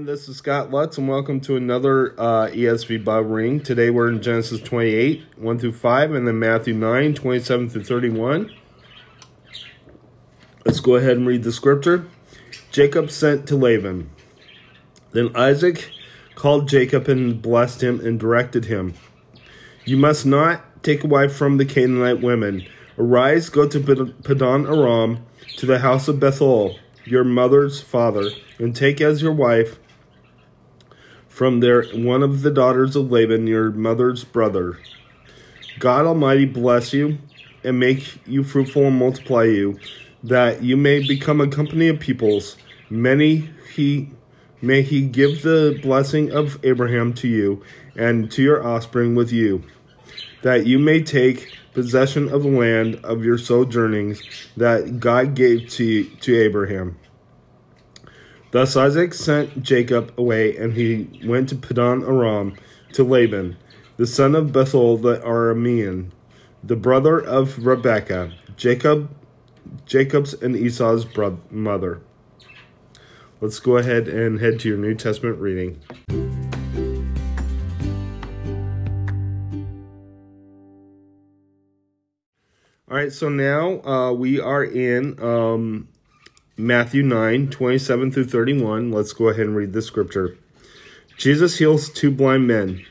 this is Scott Lutz, and welcome to another uh, ESV Bible reading. Today we're in Genesis 28, 1 through 5, and then Matthew 9, 27 through 31. Let's go ahead and read the scripture. Jacob sent to Laban. Then Isaac called Jacob and blessed him and directed him You must not take a wife from the Canaanite women. Arise, go to Paddan-aram, to the house of Bethuel, your mother's father, and take as your wife from there one of the daughters of Laban, your mother's brother. God Almighty bless you and make you fruitful and multiply you, that you may become a company of peoples. Many he may he give the blessing of Abraham to you and to your offspring with you, that you may take possession of the land of your sojournings that God gave to, to Abraham. Thus Isaac sent Jacob away, and he went to Paddan-aram to Laban, the son of Bethuel the Aramean, the brother of Rebekah, Jacob, Jacob's and Esau's brother, mother. Let's go ahead and head to your New Testament reading. All right, so now uh, we are in um, Matthew 9, 27 through 31. Let's go ahead and read the scripture. Jesus heals two blind men.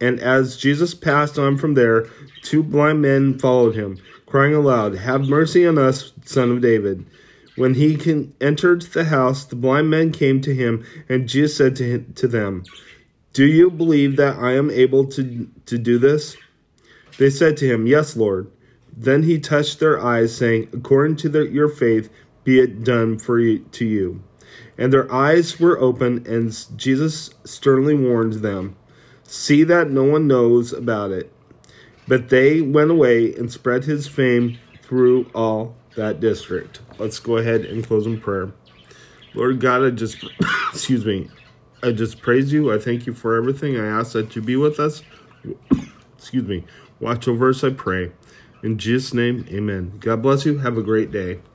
And as Jesus passed on from there, two blind men followed him, crying aloud, Have mercy on us, son of David. When he can, entered the house, the blind men came to him, and Jesus said to, him, to them, Do you believe that I am able to, to do this? They said to him, Yes, Lord. Then he touched their eyes, saying, According to your faith, be it done for you, to you. And their eyes were open, and Jesus sternly warned them, See that no one knows about it. But they went away and spread his fame through all that district. Let's go ahead and close in prayer. Lord God, I just, excuse me, I just praise you. I thank you for everything. I ask that you be with us. excuse me. Watch over us, I pray. In Jesus' name, amen. God bless you. Have a great day.